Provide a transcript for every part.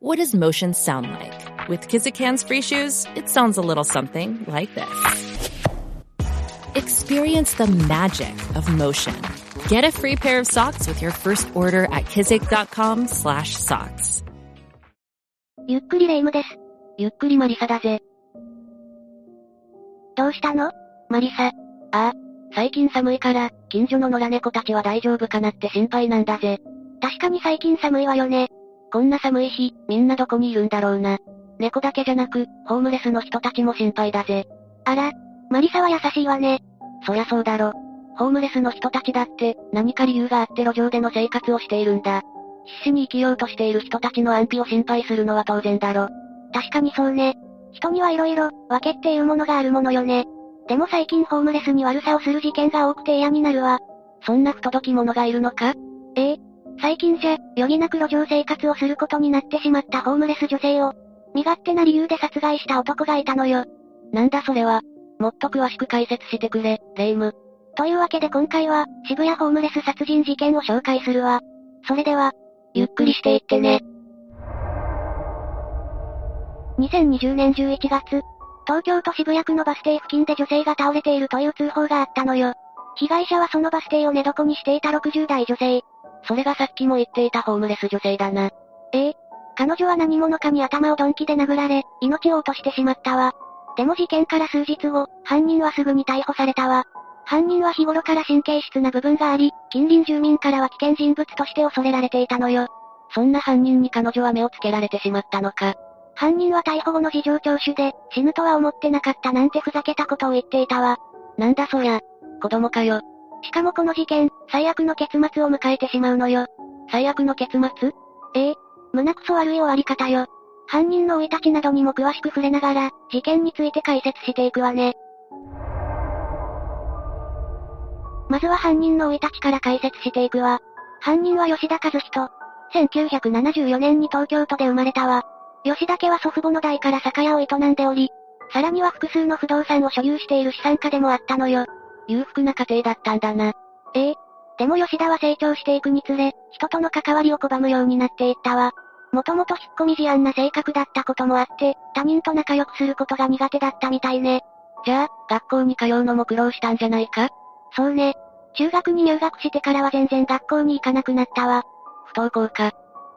What does motion sound like? With Kizikans free shoes, it sounds a little something like this. Experience the magic of motion. Get a free pair of socks with your first order at kizik.com/socks. ゆっくりレ夢ムです。ゆっくりマリサだぜ。どうしたのマリサ。ああ、最近寒いから、近所の野良猫たちは大丈夫かなって心配なんだぜ。確かに最近寒いわよね。 こんな寒い日、みんなどこにいるんだろうな。猫だけじゃなく、ホームレスの人たちも心配だぜ。あら、マリサは優しいわね。そりゃそうだろ。ホームレスの人たちだって、何か理由があって路上での生活をしているんだ。必死に生きようとしている人たちの安否を心配するのは当然だろ。確かにそうね。人には色々、分けっていうものがあるものよね。でも最近ホームレスに悪さをする事件が多くて嫌になるわ。そんな不届き者がいるのか？ええ。最近じゃ、余儀なく路上生活をすることになってしまったホームレス女性を、身勝手な理由で殺害した男がいたのよ。なんだそれは。もっと詳しく解説してくれ、レイム。というわけで今回は、渋谷ホームレス殺人事件を紹介するわ。それでは、ゆっくりしていってね。2020年11月、東京都渋谷区のバス停付近で女性が倒れているという通報があったのよ。被害者はそのバス停を寝床にしていた60代女性。それがさっきも言っていたホームレス女性だな。ええ。彼女は何者かに頭を鈍器で殴られ、命を落としてしまったわ。でも事件から数日後、犯人はすぐに逮捕されたわ。犯人は日頃から神経質な部分があり、近隣住民からは危険人物として恐れられていたのよ。そんな犯人に彼女は目をつけられてしまったのか。犯人は逮捕後の事情聴取で、死ぬとは思ってなかったなんてふざけたことを言っていたわ。なんだそりゃ。子供かよ。しかもこの事件、最悪の結末を迎えてしまうのよ。最悪の結末？ええ。胸くそ悪い終わり方よ。犯人の生い立ちなどにも詳しく触れながら、事件について解説していくわね。まずは犯人の生い立ちから解説していくわ。犯人は吉田和人。1974年に東京都で生まれたわ。吉田家は祖父母の代から酒屋を営んでおり、さらには複数の不動産を所有している資産家でもあったのよ。裕福な家庭だったんだな。ええ。でも吉田は成長していくにつれ、人との関わりを拒むようになっていったわ。もともと引っ込み思案な性格だったこともあって、他人と仲良くすることが苦手だったみたいね。じゃあ、学校に通うのも苦労したんじゃないか？そうね。中学に入学してからは全然学校に行かなくなったわ。不登校か。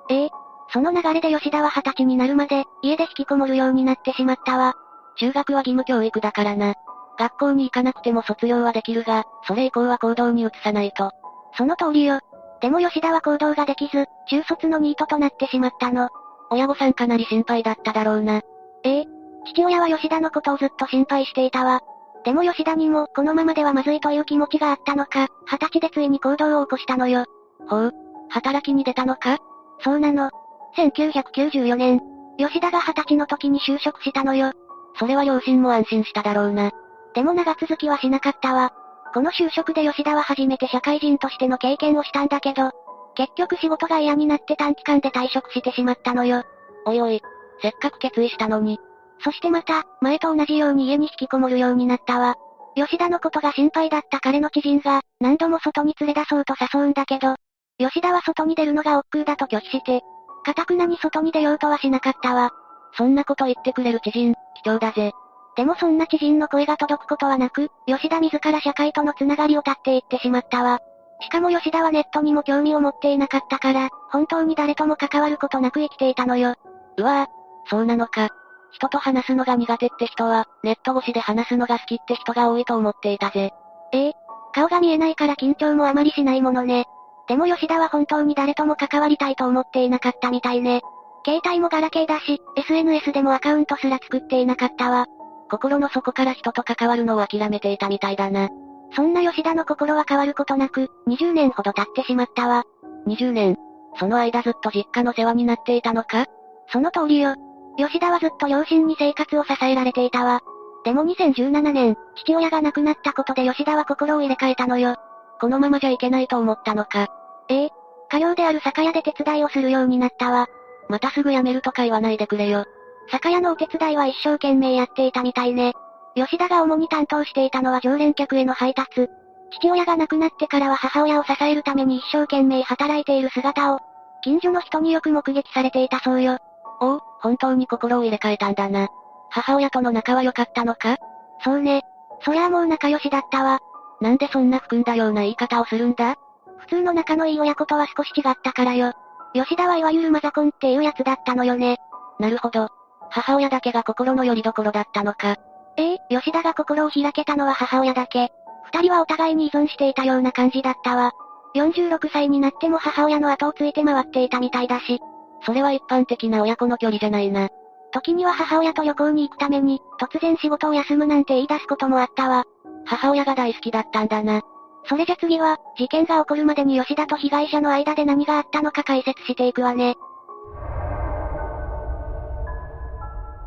ええ。その流れで吉田は二十歳になるまで、家で引きこもるようになってしまったわ。中学は義務教育だからな。学校に行かなくても卒業はできるが、それ以降は行動に移さないと。その通りよ。でも吉田は行動ができず、中卒のニートとなってしまったの。親御さんかなり心配だっただろうな。ええ。父親は吉田のことをずっと心配していたわ。でも吉田にも、このままではまずいという気持ちがあったのか、二十歳でついに行動を起こしたのよ。ほう。働きに出たのか？そうなの。1994年、吉田が二十歳の時に就職したのよ。それは両親も安心しただろうな。でも長続きはしなかったわ。この就職で吉田は初めて社会人としての経験をしたんだけど、結局仕事が嫌になって短期間で退職してしまったのよ。おいおい、せっかく決意したのに。そしてまた、前と同じように家に引きこもるようになったわ。吉田のことが心配だった彼の知人が、何度も外に連れ出そうと誘うんだけど、吉田は外に出るのが億劫だと拒否して、かたくなに外に出ようとはしなかったわ。そんなこと言ってくれる知人、貴重だぜ。でもそんな知人の声が届くことはなく、吉田自ら社会とのつながりを絶っていってしまったわ。しかも吉田はネットにも興味を持っていなかったから、本当に誰とも関わることなく生きていたのよ。うわぁ、そうなのか。人と話すのが苦手って人は、ネット越しで話すのが好きって人が多いと思っていたぜ。ええ顔が見えないから緊張もあまりしないものね。でも吉田は本当に誰とも関わりたいと思っていなかったみたいね。携帯もガラケーだし、SNS でもアカウントすら作っていなかったわ。心の底から人と関わるのを諦めていたみたいだな。そんな吉田の心は変わることなく、20年ほど経ってしまったわ。20年。その間ずっと実家の世話になっていたのか？その通りよ。吉田はずっと両親に生活を支えられていたわ。でも2017年、父親が亡くなったことで吉田は心を入れ替えたのよ。このままじゃいけないと思ったのか。ええ。家業である酒屋で手伝いをするようになったわ。またすぐ辞めるとか言わないでくれよ。酒屋のお手伝いは一生懸命やっていたみたいね。吉田が主に担当していたのは常連客への配達。父親が亡くなってからは母親を支えるために一生懸命働いている姿を、近所の人によく目撃されていたそうよ。おお、本当に心を入れ替えたんだな。母親との仲は良かったのか？そうね。そりゃあもう仲良しだったわ。なんでそんな含んだような言い方をするんだ？普通の仲のいい親子とは少し違ったからよ。吉田はいわゆるマザコンっていうやつだったのよね。なるほど。母親だけが心の拠り所だったのか。ええ吉田が心を開けたのは母親だけ。二人はお互いに依存していたような感じだったわ。46歳になっても母親の後をついて回っていたみたいだし。それは一般的な親子の距離じゃないな。時には母親と旅行に行くために、突然仕事を休むなんて言い出すこともあったわ。母親が大好きだったんだな。それじゃ次は、事件が起こるまでに吉田と被害者の間で何があったのか解説していくわね。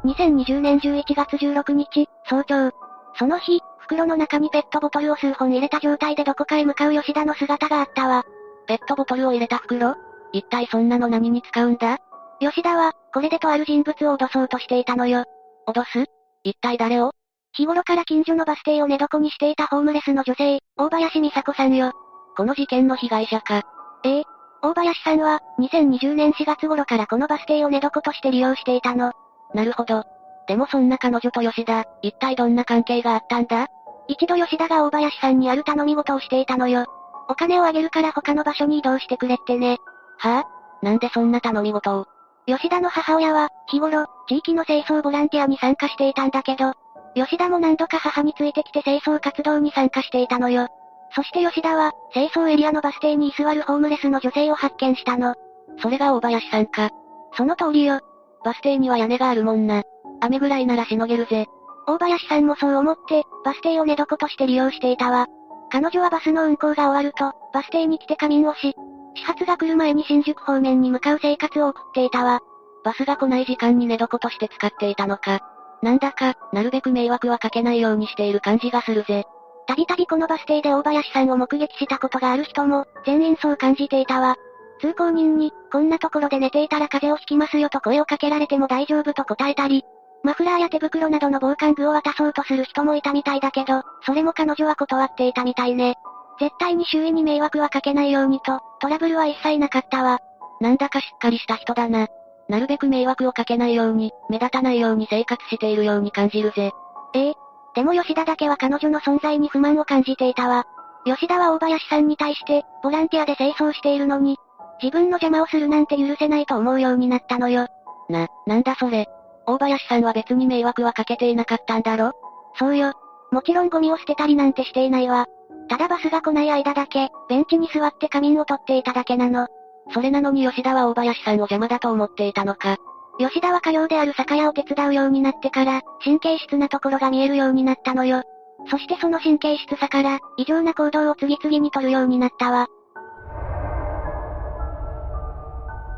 2020年11月16日、早朝。その日、袋の中にペットボトルを数本入れた状態でどこかへ向かう吉田の姿があったわ。ペットボトルを入れた袋？一体そんなの何に使うんだ？吉田は、これでとある人物を脅そうとしていたのよ。脅す？一体誰を？日頃から近所のバス停を寝床にしていたホームレスの女性、大林美佐子さんよ。この事件の被害者か。ええ。大林さんは、2020年4月頃からこのバス停を寝床として利用していたの。なるほど。でもそんな彼女と吉田、一体どんな関係があったんだ？一度吉田が大林さんにある頼み事をしていたのよ。お金をあげるから他の場所に移動してくれってね。は？ぁ、あ、なんでそんな頼み事を？吉田の母親は、日頃、地域の清掃ボランティアに参加していたんだけど、吉田も何度か母についてきて清掃活動に参加していたのよ。そして吉田は、清掃エリアのバス停に居座るホームレスの女性を発見したの。それが大林さんか。その通りよ。バス停には屋根があるもんな。雨ぐらいならしのげるぜ。大林さんもそう思って、バス停を寝床として利用していたわ。彼女はバスの運行が終わると、バス停に来て仮眠をし、始発が来る前に新宿方面に向かう生活を送っていたわ。バスが来ない時間に寝床として使っていたのか。なんだか、なるべく迷惑はかけないようにしている感じがするぜ。たびたびこのバス停で大林さんを目撃したことがある人も、全員そう感じていたわ。通行人に、こんなところで寝ていたら風邪をひきますよと声をかけられても大丈夫と答えたり、マフラーや手袋などの防寒具を渡そうとする人もいたみたいだけど、それも彼女は断っていたみたいね。絶対に周囲に迷惑はかけないようにと、トラブルは一切なかったわ。なんだかしっかりした人だな。なるべく迷惑をかけないように、目立たないように生活しているように感じるぜ。ええ。でも吉田だけは彼女の存在に不満を感じていたわ。吉田は大林さんに対して、ボランティアで清掃しているのに、自分の邪魔をするなんて許せないと思うようになったのよ。な、なんだそれ。大林さんは別に迷惑はかけていなかったんだろ？そうよ。もちろんゴミを捨てたりなんてしていないわ。ただバスが来ない間だけ、ベンチに座って仮眠をとっていただけなの。それなのに吉田は大林さんを邪魔だと思っていたのか？吉田は家業である酒屋を手伝うようになってから、神経質なところが見えるようになったのよ。そしてその神経質さから、異常な行動を次々に取るようになったわ。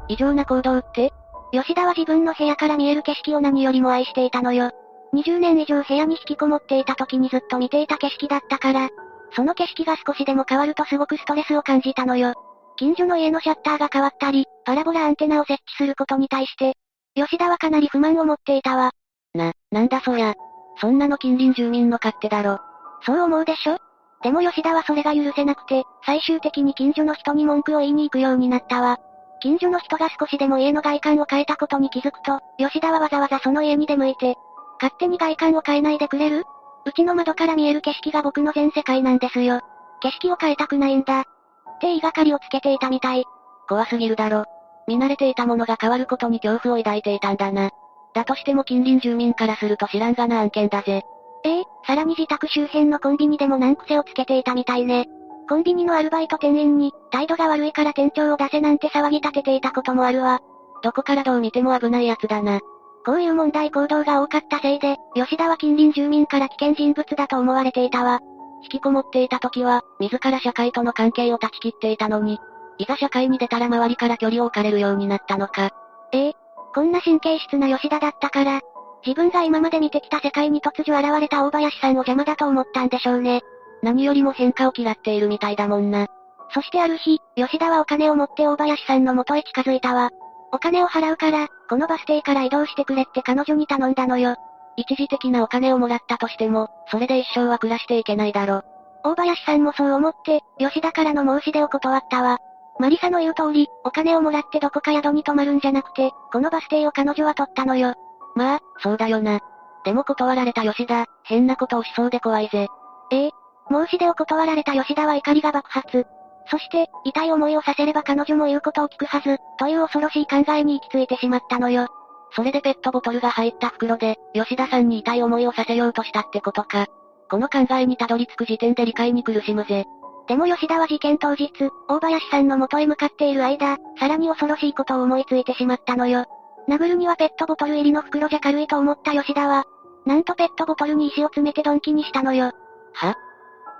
異常な行動って？吉田は自分の部屋から見える景色を何よりも愛していたのよ。20年以上部屋に引きこもっていた時にずっと見ていた景色だったから、その景色が少しでも変わるとすごくストレスを感じたのよ。近所の家のシャッターが変わったり、パラボラアンテナを設置することに対して、吉田はかなり不満を持っていたわ。な、なんだそりゃ。そんなの近隣住民の勝手だろ。そう思うでしょ？でも吉田はそれが許せなくて、最終的に近所の人に文句を言いに行くようになったわ。近所の人が少しでも家の外観を変えたことに気づくと、吉田はわざわざその家に出向いて、勝手に外観を変えないでくれる？うちの窓から見える景色が僕の全世界なんですよ。景色を変えたくないんだ。って言いがかりをつけていたみたい。怖すぎるだろ。見慣れていたものが変わることに恐怖を抱いていたんだな。だとしても近隣住民からすると知らんがな案件だぜ。ええさらに自宅周辺のコンビニでも難癖をつけていたみたいね。コンビニのアルバイト店員に、態度が悪いから店長を出せなんて騒ぎ立てていたこともあるわ。どこからどう見ても危ない奴だな。こういう問題行動が多かったせいで、吉田は近隣住民から危険人物だと思われていたわ。引きこもっていた時は、自ら社会との関係を断ち切っていたのに、いざ社会に出たら周りから距離を置かれるようになったのか。ええこんな神経質な吉田だったから、自分が今まで見てきた世界に突如現れた大林さんを邪魔だと思ったんでしょうね。何よりも変化を嫌っているみたいだもんな。そしてある日、吉田はお金を持って大林さんの元へ近づいたわ。お金を払うから、このバス停から移動してくれって彼女に頼んだのよ。一時的なお金をもらったとしても、それで一生は暮らしていけないだろ。大林さんもそう思って、吉田からの申し出を断ったわ。マリサの言う通り、お金をもらってどこか宿に泊まるんじゃなくて、このバス停を彼女は取ったのよ。まあ、そうだよな。でも断られた吉田、変なことをしそうで怖いぜ。ええ。申し出を断られた吉田は怒りが爆発。そして、痛い思いをさせれば彼女も言うことを聞くはず、という恐ろしい考えに行き着いてしまったのよ。それでペットボトルが入った袋で、吉田さんに痛い思いをさせようとしたってことか。この考えにたどり着く時点で理解に苦しむぜ。でも吉田は事件当日、大林さんの元へ向かっている間、さらに恐ろしいことを思いついてしまったのよ。殴るにはペットボトル入りの袋じゃ軽いと思った吉田は、なんとペットボトルに石を詰めてドンキにしたのよ。は、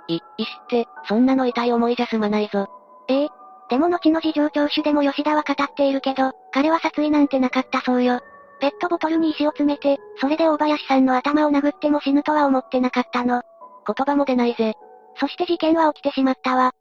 い、石って、そんなの痛い思いじゃ済まないぞ。ええ。でも後の事情聴取でも吉田は語っているけど、彼は殺意なんてなかったそうよ。ペットボトルに石を詰めて、それで大林さんの頭を殴っても死ぬとは思ってなかったの。言葉も出ないぜ。そして事件は起きてしまったわ。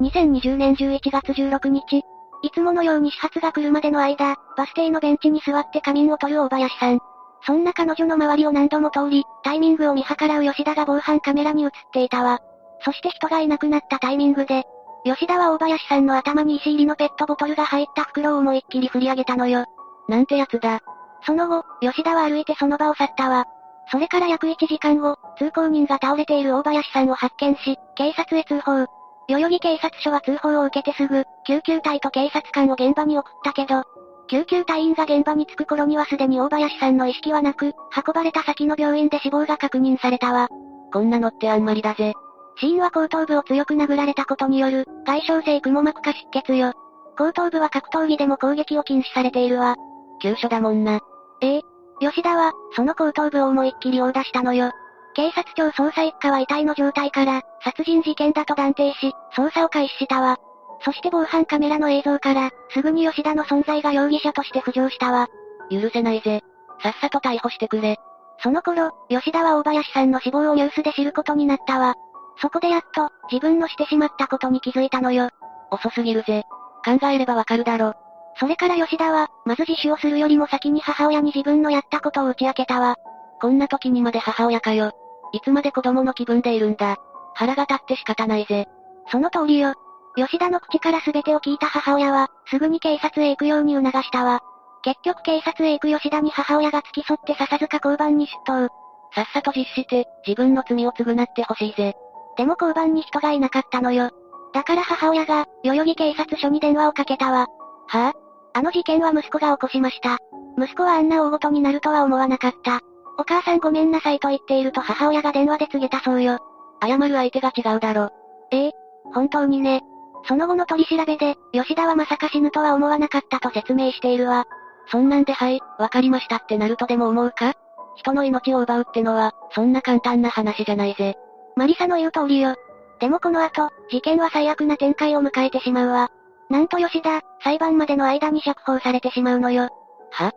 2020年11月16日、いつものように始発が来るまでの間、バス停のベンチに座って仮眠を取る大林さん。そんな彼女の周りを何度も通り、タイミングを見計らう吉田が防犯カメラに映っていたわ。そして人がいなくなったタイミングで、吉田は大林さんの頭に石入りのペットボトルが入った袋を思いっきり振り上げたのよ。なんてやつだ。その後、吉田は歩いてその場を去ったわ。それから約1時間後、通行人が倒れている大林さんを発見し、警察へ通報。代々木警察署は通報を受けてすぐ、救急隊と警察官を現場に送ったけど、救急隊員が現場に着く頃にはすでに大林さんの意識はなく、運ばれた先の病院で死亡が確認されたわ。こんなのってあんまりだぜ。死因は後頭部を強く殴られたことによる、外傷性くも膜下出血よ。後頭部は格闘技でも攻撃を禁止されているわ。急所だもんな。ええ。吉田は、その後頭部を思いっきり殴打したのよ。警察庁捜査一課は遺体の状態から、殺人事件だと断定し、捜査を開始したわ。そして防犯カメラの映像から、すぐに吉田の存在が容疑者として浮上したわ。許せないぜ。さっさと逮捕してくれ。その頃、吉田は大林さんの死亡をニュースで知ることになったわ。そこでやっと、自分のしてしまったことに気づいたのよ。遅すぎるぜ。考えればわかるだろ。それから吉田は、まず自首をするよりも先に母親に自分のやったことを打ち明けたわ。こんな時にまで母親かよ。いつまで子供の気分でいるんだ。腹が立って仕方ないぜ。その通りよ。吉田の口から全てを聞いた母親は、すぐに警察へ行くように促したわ。結局警察へ行く吉田に母親が付き添って笹塚交番に出頭。さっさと実施して、自分の罪を償ってほしいぜ。でも交番に人がいなかったのよ。だから母親が、代々木警察署に電話をかけたわ。はぁ、あ、あの事件は息子が起こしました。息子はあんな大事になるとは思わなかった。お母さんごめんなさいと言っていると母親が電話で告げたそうよ。謝る相手が違うだろ。ええ、本当にね。その後の取り調べで、吉田はまさか死ぬとは思わなかったと説明しているわ。そんなんではい、わかりましたってなるとでも思うか？人の命を奪うってのは、そんな簡単な話じゃないぜ。マリサの言う通りよ。でもこの後、事件は最悪な展開を迎えてしまうわ。なんと吉田、裁判までの間に釈放されてしまうのよ。は？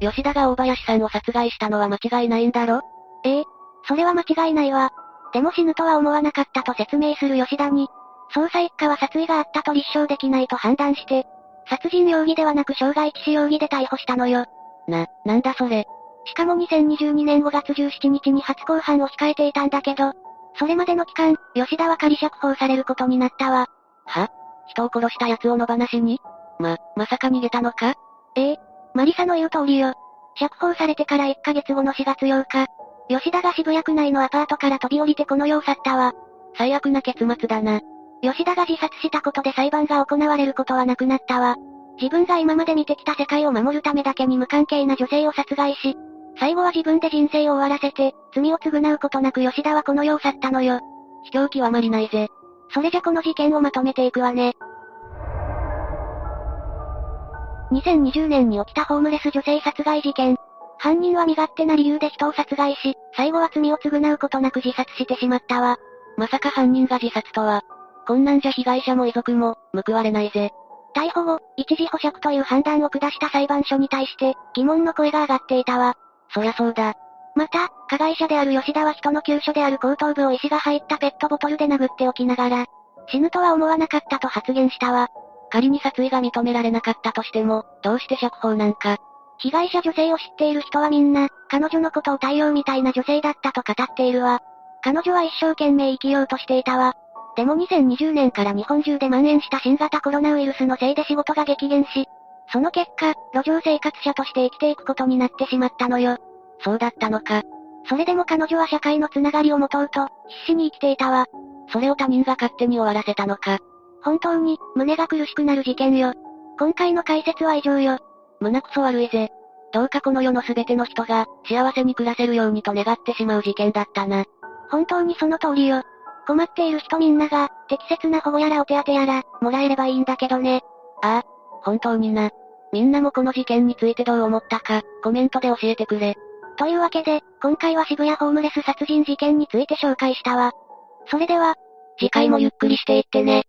吉田が大林さんを殺害したのは間違いないんだろ？ええ。それは間違いないわ。でも死ぬとは思わなかったと説明する吉田に、捜査一課は殺意があったと立証できないと判断して、殺人容疑ではなく傷害致死容疑で逮捕したのよ。な、なんだそれ。しかも2022年5月17日に初公判を控えていたんだけど、それまでの期間、吉田は仮釈放されることになったわ。は？人を殺した奴を野放しに？ま、まさか逃げたのか？ええ。マリサの言う通りよ。釈放されてから1ヶ月後の4月8日、吉田が渋谷区内のアパートから飛び降りてこの世を去ったわ。最悪な結末だな。吉田が自殺したことで裁判が行われることはなくなったわ。自分が今まで見てきた世界を守るためだけに無関係な女性を殺害し、最後は自分で人生を終わらせて、罪を償うことなく吉田はこの世を去ったのよ。卑怯極まりないぜ。それじゃこの事件をまとめていくわね。2020年に起きたホームレス女性殺害事件。犯人は身勝手な理由で人を殺害し、最後は罪を償うことなく自殺してしまったわ。まさか犯人が自殺とは。こんなんじゃ被害者も遺族も、報われないぜ。逮捕後、一時保釈という判断を下した裁判所に対して、疑問の声が上がっていたわ。そりゃそうだ。また、加害者である吉田は人の急所である後頭部を石が入ったペットボトルで殴っておきながら、死ぬとは思わなかったと発言したわ。仮に殺意が認められなかったとしても、どうして釈放なんか。被害者女性を知っている人はみんな、彼女のことを太陽みたいな女性だったと語っているわ。彼女は一生懸命生きようとしていたわ。でも2020年から日本中で蔓延した新型コロナウイルスのせいで仕事が激減し、その結果、路上生活者として生きていくことになってしまったのよ。そうだったのか。それでも彼女は社会のつながりを持とうと、必死に生きていたわ。それを他人が勝手に終わらせたのか。本当に、胸が苦しくなる事件よ。今回の解説は以上よ。胸くそ悪いぜ。どうかこの世の全ての人が、幸せに暮らせるようにと願ってしまう事件だったな。本当にその通りよ。困っている人みんなが、適切な保護やらお手当やら、もらえればいいんだけどね。ああ、本当にな。みんなもこの事件についてどう思ったか、コメントで教えてくれ。というわけで、今回は渋谷ホームレス殺人事件について紹介したわ。それでは、次回もゆっくりしていってね。